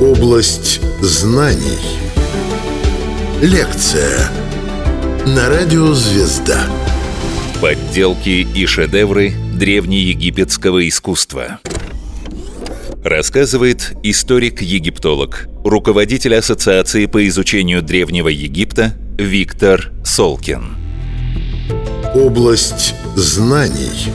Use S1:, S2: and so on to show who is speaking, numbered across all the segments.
S1: Область знаний. Лекция на радио «Звезда».
S2: Подделки и шедевры древнеегипетского искусства. Рассказывает историк-египтолог, руководитель Ассоциации по изучению Древнего Египта Виктор Солкин.
S1: Область знаний.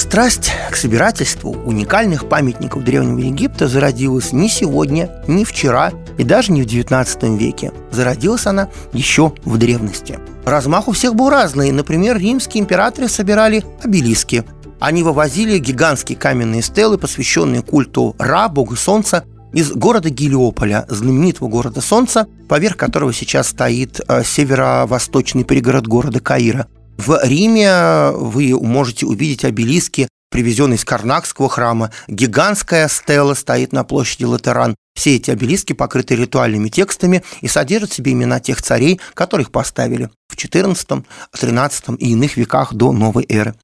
S3: Страсть к собирательству уникальных памятников Древнего Египта зародилась не сегодня, не вчера и даже не в XIX веке. Зародилась она еще в древности. Размах у всех был разный. Например, римские императоры собирали обелиски. Они вывозили гигантские каменные стелы, посвященные культу Ра, бога солнца, из города Гелиополя, знаменитого города Солнца, поверх которого сейчас стоит э, северо-восточный пригород города Каира. В Риме вы можете увидеть обелиски, привезенные из Карнакского храма. Гигантская стела стоит на площади Латеран. Все эти обелиски покрыты ритуальными текстами и содержат в себе имена тех царей, которых поставили в XIV, XIII и иных веках до новой эры.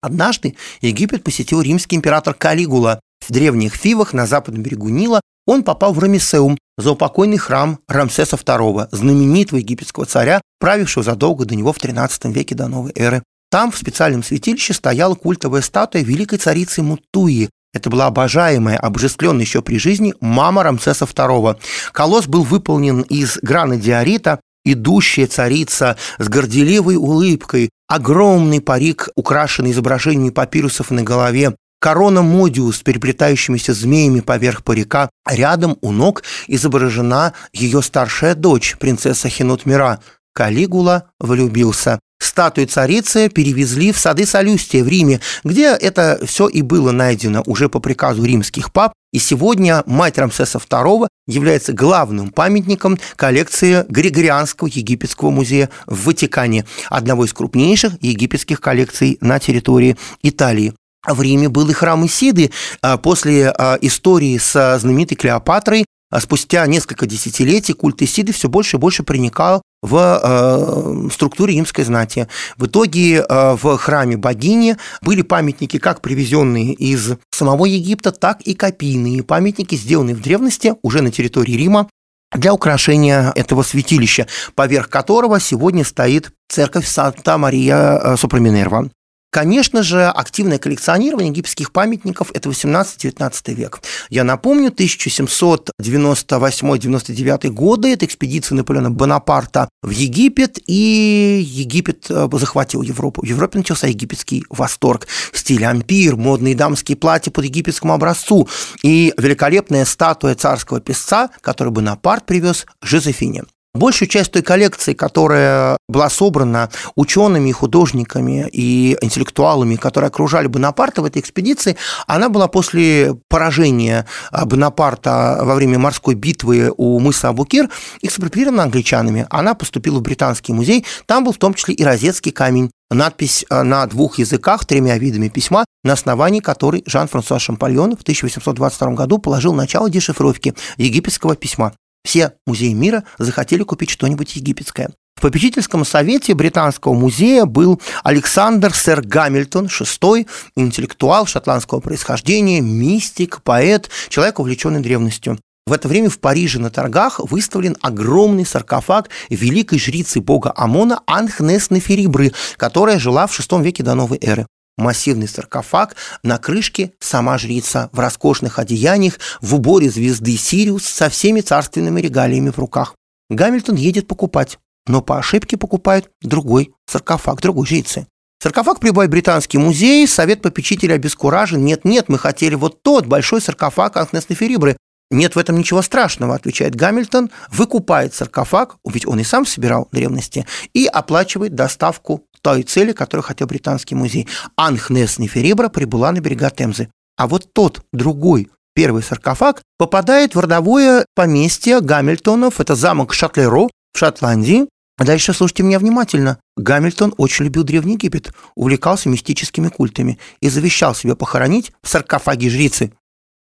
S3: Однажды Египет посетил римский император Калигула. В древних Фивах на западном берегу Нила он попал в Рамисеум, заупокойный храм Рамсеса II, знаменитого египетского царя, правившего задолго до него в XIII веке до новой эры. Там в специальном святилище стояла культовая статуя великой царицы Мутуи. Это была обожаемая, обожествленная еще при жизни мама Рамсеса II. Колосс был выполнен из гранодиорита, идущая царица с горделивой улыбкой, огромный парик, украшенный изображениями папирусов на голове, корона Модиус с переплетающимися змеями поверх парика, рядом у ног изображена ее старшая дочь, принцесса Хинутмира. Калигула влюбился. Статую царицы перевезли в сады Солюстия в Риме, где это все и было найдено уже по приказу римских пап, и сегодня мать Рамсеса II является главным памятником коллекции Григорианского египетского музея в Ватикане, одного из крупнейших египетских коллекций на территории Италии. В Риме был и храм Исиды. А после а, истории с знаменитой Клеопатрой а спустя несколько десятилетий культ Исиды все больше и больше проникал в э, структуре римской знати. В итоге э, в храме богини были памятники, как привезенные из самого Египта, так и копийные памятники, сделанные в древности уже на территории Рима для украшения этого святилища, поверх которого сегодня стоит церковь Санта-Мария э, Супраминерва. Конечно же, активное коллекционирование египетских памятников – это 18-19 век. Я напомню, 1798-99 годы – это экспедиция Наполеона Бонапарта в Египет, и Египет э, захватил Европу. В Европе начался египетский восторг. Стиль ампир, модные дамские платья под египетскому образцу и великолепная статуя царского песца, которую Бонапарт привез Жозефине. Большую часть той коллекции, которая была собрана учеными, художниками и интеллектуалами, которые окружали Бонапарта в этой экспедиции, она была после поражения Бонапарта во время морской битвы у мыса Абукир экспроприирована англичанами. Она поступила в Британский музей, там был в том числе и розетский камень, надпись на двух языках, тремя видами письма, на основании которой Жан-Франсуа Шампальон в 1822 году положил начало дешифровки египетского письма. Все музеи мира захотели купить что-нибудь египетское. В попечительском совете Британского музея был Александр Сэр Гамильтон, VI, интеллектуал шотландского происхождения, мистик, поэт, человек, увлеченный древностью. В это время в Париже на торгах выставлен огромный саркофаг великой жрицы бога Амона Анхнес Неферибры, которая жила в VI веке до новой эры массивный саркофаг, на крышке сама жрица в роскошных одеяниях, в уборе звезды Сириус со всеми царственными регалиями в руках. Гамильтон едет покупать, но по ошибке покупает другой саркофаг другой жрицы. Саркофаг прибывает в Британский музей, совет попечителя обескуражен. Нет-нет, мы хотели вот тот большой саркофаг Анхнес Неферибры. Нет в этом ничего страшного, отвечает Гамильтон, выкупает саркофаг, ведь он и сам собирал древности, и оплачивает доставку той цели, которую хотел Британский музей. Анхнес Неферибра прибыла на берега Темзы. А вот тот другой первый саркофаг попадает в родовое поместье Гамильтонов, это замок Шатлеро в Шотландии. Дальше слушайте меня внимательно. Гамильтон очень любил Древний Египет, увлекался мистическими культами и завещал себе похоронить в саркофаге жрицы.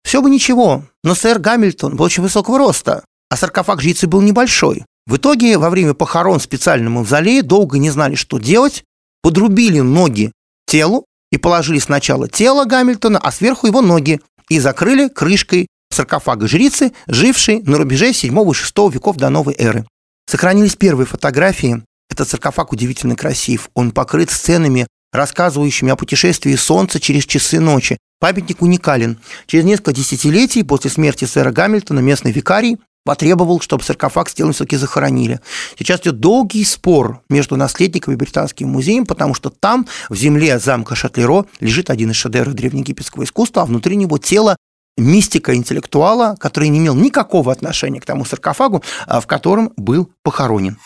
S3: Все бы ничего, но сэр Гамильтон был очень высокого роста, а саркофаг жрицы был небольшой. В итоге во время похорон в специальном мавзолее долго не знали, что делать, подрубили ноги телу и положили сначала тело Гамильтона, а сверху его ноги, и закрыли крышкой саркофага жрицы, жившей на рубеже 7 и 6 веков до новой эры. Сохранились первые фотографии. Этот саркофаг удивительно красив. Он покрыт сценами, рассказывающими о путешествии Солнца через часы ночи. Памятник уникален. Через несколько десятилетий после смерти сэра Гамильтона местный викарий потребовал, чтобы саркофаг с телом все-таки захоронили. Сейчас идет долгий спор между наследниками и Британским музеем, потому что там, в земле замка Шатлеро, лежит один из шедевров древнеегипетского искусства, а внутри него тело мистика интеллектуала, который не имел никакого отношения к тому саркофагу, а, в котором был похоронен.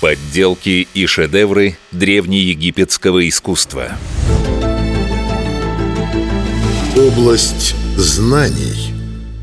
S2: Подделки и шедевры древнеегипетского искусства.
S1: Область знаний –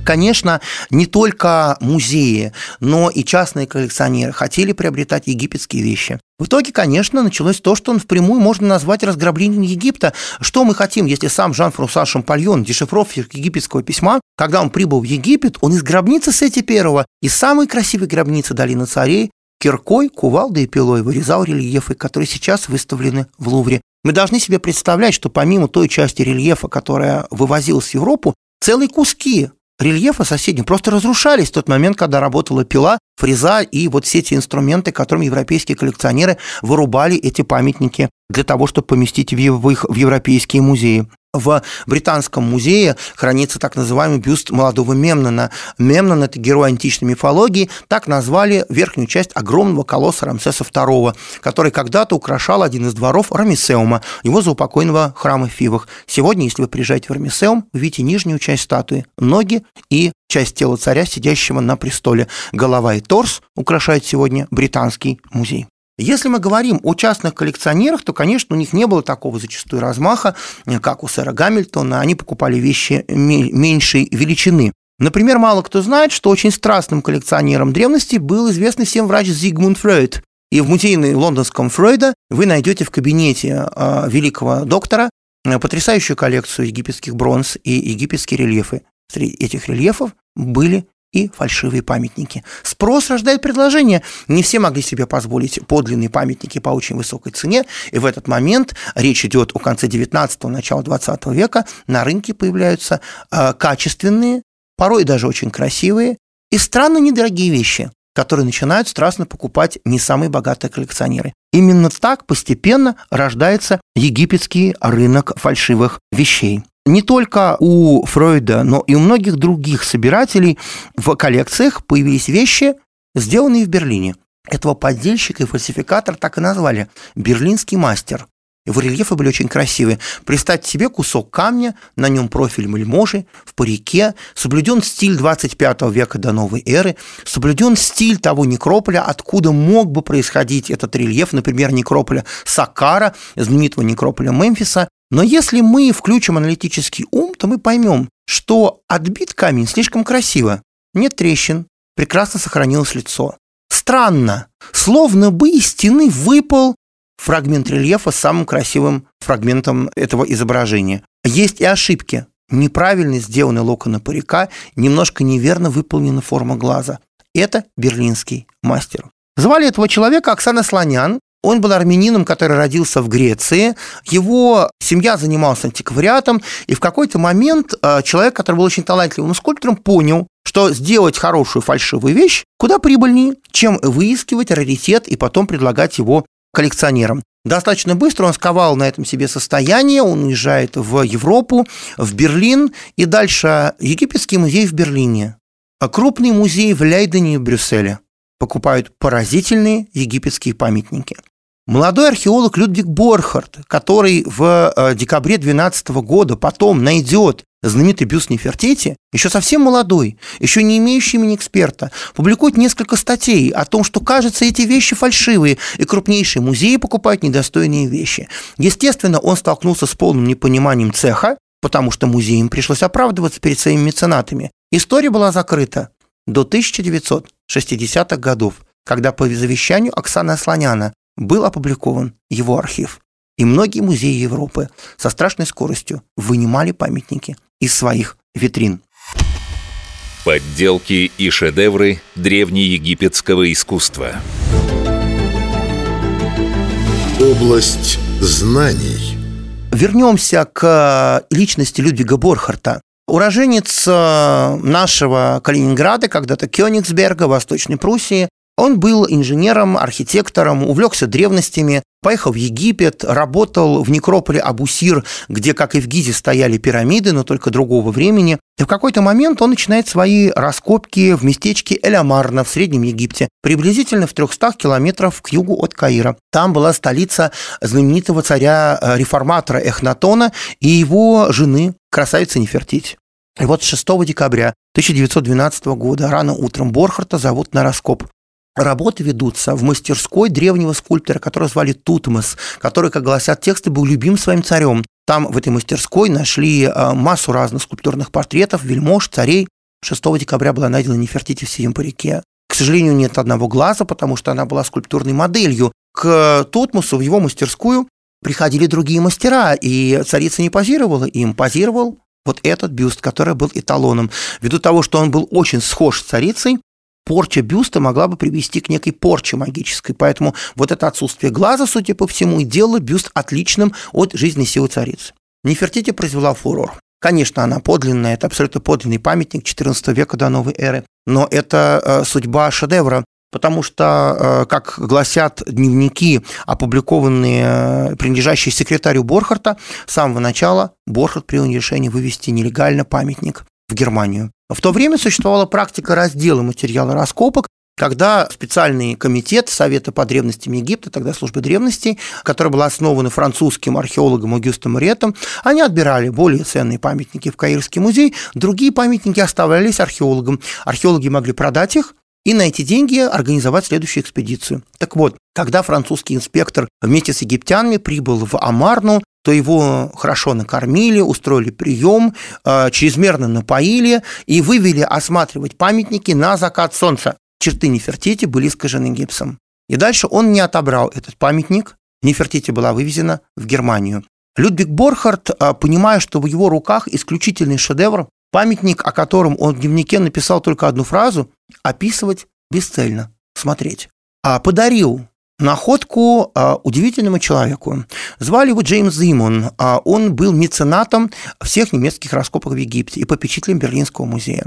S3: Конечно, не только музеи, но и частные коллекционеры хотели приобретать египетские вещи. В итоге, конечно, началось то, что он впрямую можно назвать разграблением Египта. Что мы хотим, если сам Жан-Франсуа Шампальон, дешифровщик египетского письма, когда он прибыл в Египет, он из гробницы Сети Первого, из самой красивой гробницы Долины Царей, киркой, кувалдой и пилой вырезал рельефы, которые сейчас выставлены в Лувре. Мы должны себе представлять, что помимо той части рельефа, которая вывозилась в Европу, целые куски рельефа соседние просто разрушались в тот момент, когда работала пила, фреза и вот все эти инструменты, которыми европейские коллекционеры вырубали эти памятники для того, чтобы поместить в, их, в европейские музеи. В Британском музее хранится так называемый бюст молодого Мемнона. Мемнон – это герой античной мифологии. Так назвали верхнюю часть огромного колосса Рамсеса II, который когда-то украшал один из дворов Рамисеума, его заупокойного храма в Фивах. Сегодня, если вы приезжаете в Рамисеум, вы видите нижнюю часть статуи, ноги и часть тела царя, сидящего на престоле. Голова и торс украшают сегодня Британский музей. Если мы говорим о частных коллекционерах, то, конечно, у них не было такого зачастую размаха, как у сэра Гамильтона. Они покупали вещи меньшей величины. Например, мало кто знает, что очень страстным коллекционером древности был известный всем врач Зигмунд Фрейд. И в музее лондонском Фрейда вы найдете в кабинете а, великого доктора а, потрясающую коллекцию египетских бронз и египетские рельефы. Среди этих рельефов были и фальшивые памятники. Спрос рождает предложение. Не все могли себе позволить подлинные памятники по очень высокой цене, и в этот момент речь идет о конце 19-го, начала 20 века, на рынке появляются э, качественные, порой даже очень красивые и странно недорогие вещи которые начинают страстно покупать не самые богатые коллекционеры. Именно так постепенно рождается египетский рынок фальшивых вещей не только у Фройда, но и у многих других собирателей в коллекциях появились вещи, сделанные в Берлине. Этого поддельщика и фальсификатор так и назвали – «берлинский мастер». Его рельефы были очень красивые. Представьте себе кусок камня, на нем профиль мальможи, в парике, соблюден стиль 25 века до новой эры, соблюден стиль того некрополя, откуда мог бы происходить этот рельеф, например, некрополя Сакара, знаменитого некрополя Мемфиса, но если мы включим аналитический ум, то мы поймем, что отбит камень слишком красиво, нет трещин, прекрасно сохранилось лицо. Странно, словно бы из стены выпал фрагмент рельефа с самым красивым фрагментом этого изображения. Есть и ошибки. Неправильно сделаны локоны парика, немножко неверно выполнена форма глаза. Это берлинский мастер. Звали этого человека Оксана Слонян, он был армянином, который родился в Греции. Его семья занималась антиквариатом. И в какой-то момент э, человек, который был очень талантливым скульптором, понял, что сделать хорошую фальшивую вещь куда прибыльнее, чем выискивать раритет и потом предлагать его коллекционерам. Достаточно быстро он сковал на этом себе состояние, он уезжает в Европу, в Берлин и дальше Египетский музей в Берлине, а крупный музей в Лейдене и Брюсселе покупают поразительные египетские памятники. Молодой археолог Людвиг Борхард, который в э, декабре 2012 года потом найдет знаменитый бюст Нефертити, еще совсем молодой, еще не имеющий имени эксперта, публикует несколько статей о том, что, кажется, эти вещи фальшивые, и крупнейшие музеи покупают недостойные вещи. Естественно, он столкнулся с полным непониманием цеха, потому что музеям пришлось оправдываться перед своими меценатами. История была закрыта до 1960-х годов, когда по завещанию Оксаны Асланяна был опубликован его архив. И многие музеи Европы со страшной скоростью вынимали памятники из своих витрин.
S2: Подделки и шедевры древнеегипетского искусства.
S1: Область знаний –
S3: Вернемся к личности Людвига Борхарта. Уроженец э, нашего Калининграда, когда-то Кёнигсберга, Восточной Пруссии, он был инженером, архитектором, увлекся древностями, поехал в Египет, работал в некрополе Абусир, где, как и в Гизе, стояли пирамиды, но только другого времени. И в какой-то момент он начинает свои раскопки в местечке Элямарна в Среднем Египте, приблизительно в 300 километров к югу от Каира. Там была столица знаменитого царя-реформатора э, Эхнатона и его жены, красавицы Нефертити. И вот 6 декабря 1912 года рано утром Борхарта зовут на раскоп. Работы ведутся в мастерской древнего скульптора, которого звали Тутмос, который, как гласят тексты, был любим своим царем. Там, в этой мастерской, нашли э, массу разных скульптурных портретов, вельмож, царей. 6 декабря была найдена Нефертити в синем парике. К сожалению, нет одного глаза, потому что она была скульптурной моделью. К Тутмосу в его мастерскую приходили другие мастера, и царица не позировала им, позировал вот этот бюст, который был эталоном. Ввиду того, что он был очень схож с царицей, порча бюста могла бы привести к некой порче магической. Поэтому вот это отсутствие глаза, судя по всему, и делало бюст отличным от жизни силы царицы. Нефертити произвела фурор. Конечно, она подлинная, это абсолютно подлинный памятник XIV века до новой эры, но это э, судьба шедевра, потому что, э, как гласят дневники, опубликованные, э, принадлежащие секретарю Борхарта, с самого начала Борхарт принял решение вывести нелегально памятник в Германию. В то время существовала практика раздела материала раскопок, когда специальный комитет Совета по древностям Египта, тогда службы древностей, которая была основана французским археологом Агюстом Ретом, они отбирали более ценные памятники в Каирский музей, другие памятники оставлялись археологам. Археологи могли продать их, и на эти деньги организовать следующую экспедицию. Так вот, когда французский инспектор вместе с египтянами прибыл в Амарну, то его хорошо накормили, устроили прием, э, чрезмерно напоили и вывели осматривать памятники на закат солнца. Черты Нефертити были искажены гипсом. И дальше он не отобрал этот памятник. Нефертити была вывезена в Германию. Людвиг Борхард, э, понимая, что в его руках исключительный шедевр, памятник, о котором он в дневнике написал только одну фразу, описывать бесцельно, смотреть. А подарил находку а, удивительному человеку. Звали его Джеймс Зимон. А он был меценатом всех немецких раскопок в Египте и попечителем Берлинского музея.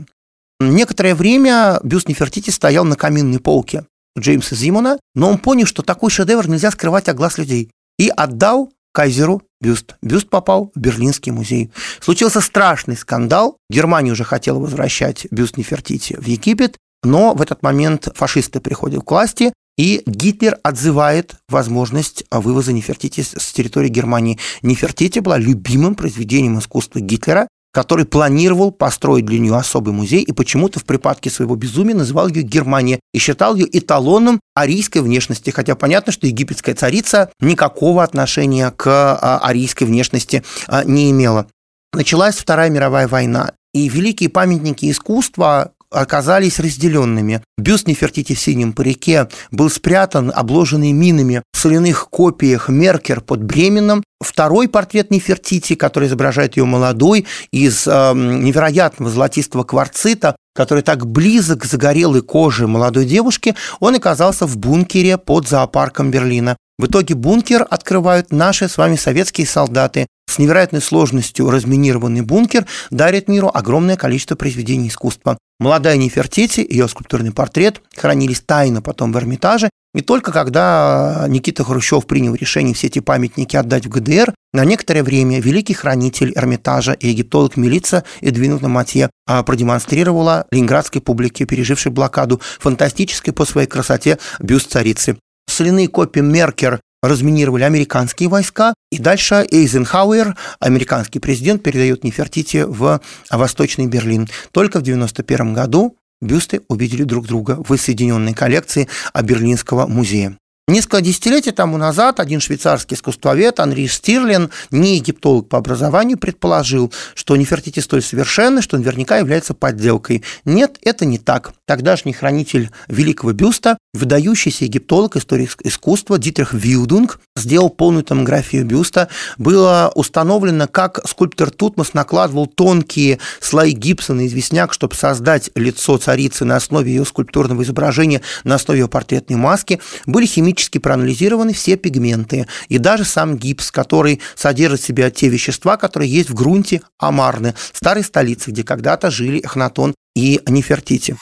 S3: Некоторое время бюст Нефертити стоял на каминной полке Джеймса Зимона, но он понял, что такой шедевр нельзя скрывать от глаз людей, и отдал кайзеру бюст. Бюст попал в Берлинский музей. Случился страшный скандал. Германия уже хотела возвращать бюст Нефертити в Египет, но в этот момент фашисты приходят к власти, и Гитлер отзывает возможность вывоза Нефертити с территории Германии. Нефертити была любимым произведением искусства Гитлера, который планировал построить для нее особый музей и почему-то в припадке своего безумия называл ее Германия и считал ее эталоном арийской внешности, хотя понятно, что египетская царица никакого отношения к а, арийской внешности а, не имела. Началась Вторая мировая война, и великие памятники искусства оказались разделенными. Бюст Нефертити в синем парике был спрятан, обложенный минами в соляных копиях Меркер под Бременом. Второй портрет Нефертити, который изображает ее молодой, из э, невероятного золотистого кварцита, который так близок к загорелой коже молодой девушки, он оказался в бункере под зоопарком Берлина. В итоге бункер открывают наши с вами советские солдаты. С невероятной сложностью разминированный бункер дарит миру огромное количество произведений искусства. Молодая Нефертити, ее скульптурный портрет, хранились тайно потом в Эрмитаже. И только когда Никита Хрущев принял решение все эти памятники отдать в ГДР, на некоторое время великий хранитель Эрмитажа и египтолог милиция Эдвиновна Матье а, продемонстрировала ленинградской публике, пережившей блокаду, фантастический по своей красоте бюст царицы. Соляные копи Меркерс разминировали американские войска, и дальше Эйзенхауэр, американский президент, передает Нефертити в Восточный Берлин. Только в 1991 году бюсты увидели друг друга в соединенной коллекции Берлинского музея. Несколько десятилетий тому назад один швейцарский искусствовед Анри Стирлин, не египтолог по образованию, предположил, что Нефертити столь совершенный, что наверняка является подделкой. Нет, это не так. Тогдашний хранитель великого бюста, выдающийся египтолог, историк искусства Дитрих Вилдунг, сделал полную томографию бюста. Было установлено, как скульптор Тутмос накладывал тонкие слои гипса на известняк, чтобы создать лицо царицы на основе ее скульптурного изображения, на основе ее портретной маски. Были химически проанализированы все пигменты и даже сам гипс, который содержит в себе те вещества, которые есть в грунте Амарны, старой столицы, где когда-то жили Эхнатон и Нефертити.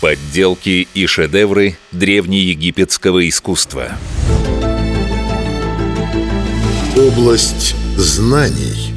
S2: Подделки и шедевры древнеегипетского искусства.
S1: Область знаний.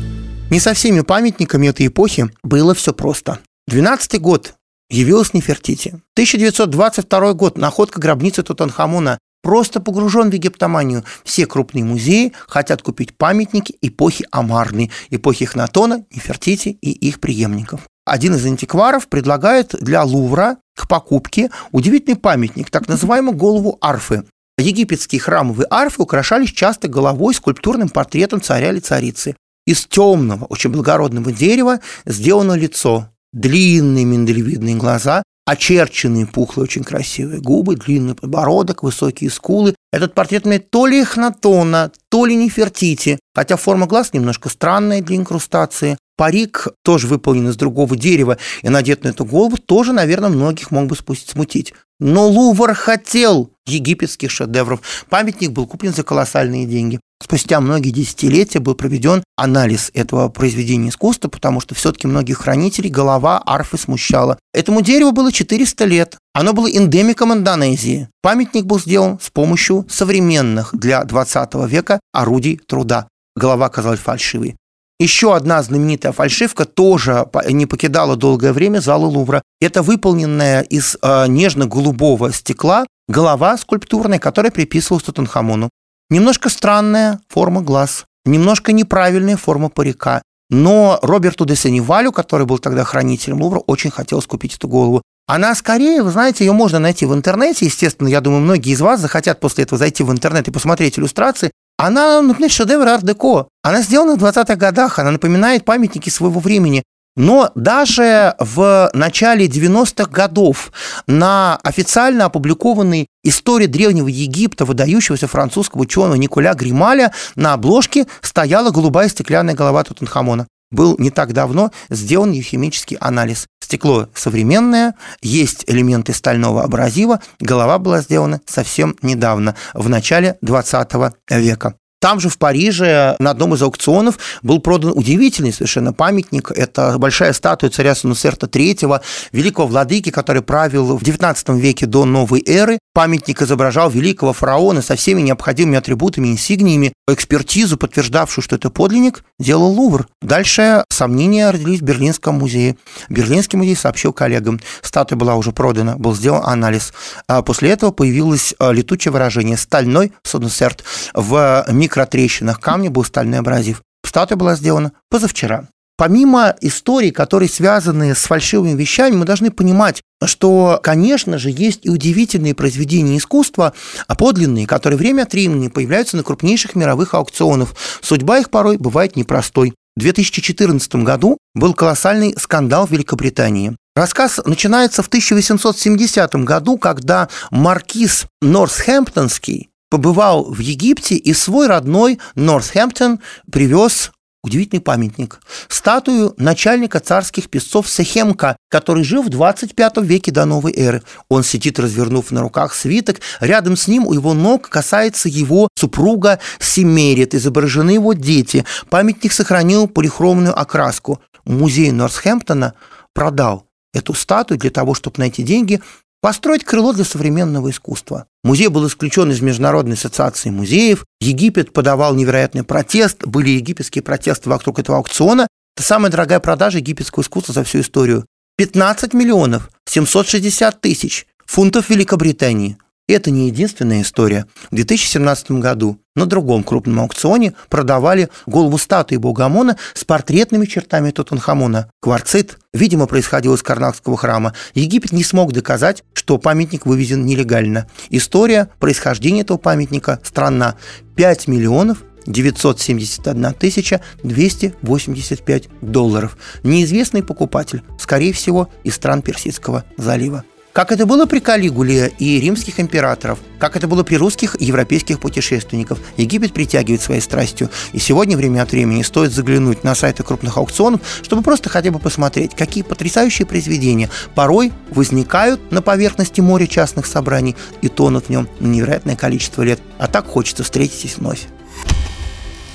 S3: Не со всеми памятниками этой эпохи было все просто. 12 год явилась Нефертити. 1922 год находка гробницы Тутанхамона просто погружен в египтоманию. Все крупные музеи хотят купить памятники эпохи Амарны, эпохи Хнатона, Нефертити и их преемников. Один из антикваров предлагает для Лувра к покупке удивительный памятник, так называемую голову арфы. Египетские храмовые арфы украшались часто головой скульптурным портретом царя или царицы. Из темного, очень благородного дерева сделано лицо, длинные миндалевидные глаза, очерченные пухлые очень красивые губы, длинный подбородок, высокие скулы. Этот портрет имеет то ли Эхнатона, то ли Нефертити, хотя форма глаз немножко странная для инкрустации. Парик тоже выполнен из другого дерева и надет на эту голову, тоже, наверное, многих мог бы смутить. Но Лувр хотел египетских шедевров. Памятник был куплен за колоссальные деньги. Спустя многие десятилетия был проведен анализ этого произведения искусства, потому что все-таки многих хранителей голова арфы смущала. Этому дереву было 400 лет. Оно было эндемиком Индонезии. Памятник был сделан с помощью современных для 20 века орудий труда. Голова оказалась фальшивой. Еще одна знаменитая фальшивка тоже не покидала долгое время зала Лувра. Это выполненная из э, нежно-голубого стекла голова скульптурная, которая приписывалась Тутанхамону. Немножко странная форма глаз, немножко неправильная форма парика. Но Роберту де Сеневалю, который был тогда хранителем Лувра, очень хотелось купить эту голову. Она скорее, вы знаете, ее можно найти в интернете. Естественно, я думаю, многие из вас захотят после этого зайти в интернет и посмотреть иллюстрации. Она, например, шедевр арт-деко. Она сделана в 20-х годах, она напоминает памятники своего времени. Но даже в начале 90-х годов на официально опубликованной истории Древнего Египта выдающегося французского ученого Николя Грималя на обложке стояла голубая стеклянная голова Тутанхамона. Был не так давно сделан химический анализ. Стекло современное, есть элементы стального абразива, голова была сделана совсем недавно, в начале 20 века. Там же в Париже на одном из аукционов был продан удивительный совершенно памятник. Это большая статуя царя Санусерта III, великого владыки, который правил в XIX веке до новой эры. Памятник изображал великого фараона со всеми необходимыми атрибутами, инсигниями. Экспертизу, подтверждавшую, что это подлинник, делал Лувр. Дальше сомнения родились в Берлинском музее. Берлинский музей сообщил коллегам, статуя была уже продана, был сделан анализ. А после этого появилось а, летучее выражение «стальной Санусерт» в микро микротрещинах камня был стальной абразив. Статуя была сделана позавчера. Помимо историй, которые связаны с фальшивыми вещами, мы должны понимать, что, конечно же, есть и удивительные произведения искусства, а подлинные, которые время от времени появляются на крупнейших мировых аукционах. Судьба их порой бывает непростой. В 2014 году был колоссальный скандал в Великобритании. Рассказ начинается в 1870 году, когда маркиз Норсхэмптонский побывал в Египте и свой родной Нортхэмптон привез удивительный памятник. Статую начальника царских песцов Сехемка, который жил в 25 веке до новой эры. Он сидит, развернув на руках свиток. Рядом с ним у его ног касается его супруга Семерит. Изображены его дети. Памятник сохранил полихромную окраску. Музей Нортхэмптона продал эту статую для того, чтобы на эти деньги построить крыло для современного искусства. Музей был исключен из Международной ассоциации музеев, Египет подавал невероятный протест, были египетские протесты вокруг этого аукциона. Это самая дорогая продажа египетского искусства за всю историю. 15 миллионов 760 тысяч фунтов Великобритании – это не единственная история. В 2017 году на другом крупном аукционе продавали голову статуи Богомона с портретными чертами Тутанхамона. Кварцит, видимо, происходил из Карнакского храма. Египет не смог доказать, что памятник вывезен нелегально. История происхождения этого памятника странна. 5 миллионов 971 тысяча 285 долларов. Неизвестный покупатель, скорее всего, из стран Персидского залива. Как это было при Калигуле и римских императоров, как это было при русских и европейских путешественников. Египет притягивает своей страстью. И сегодня время от времени стоит заглянуть на сайты крупных аукционов, чтобы просто хотя бы посмотреть, какие потрясающие произведения порой возникают на поверхности моря частных собраний и тонут в нем на невероятное количество лет. А так хочется встретить вновь.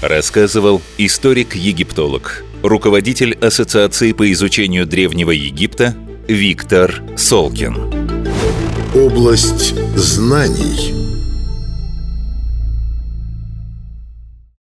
S2: Рассказывал историк-египтолог, руководитель Ассоциации по изучению Древнего Египта Виктор Солкин.
S1: Область знаний –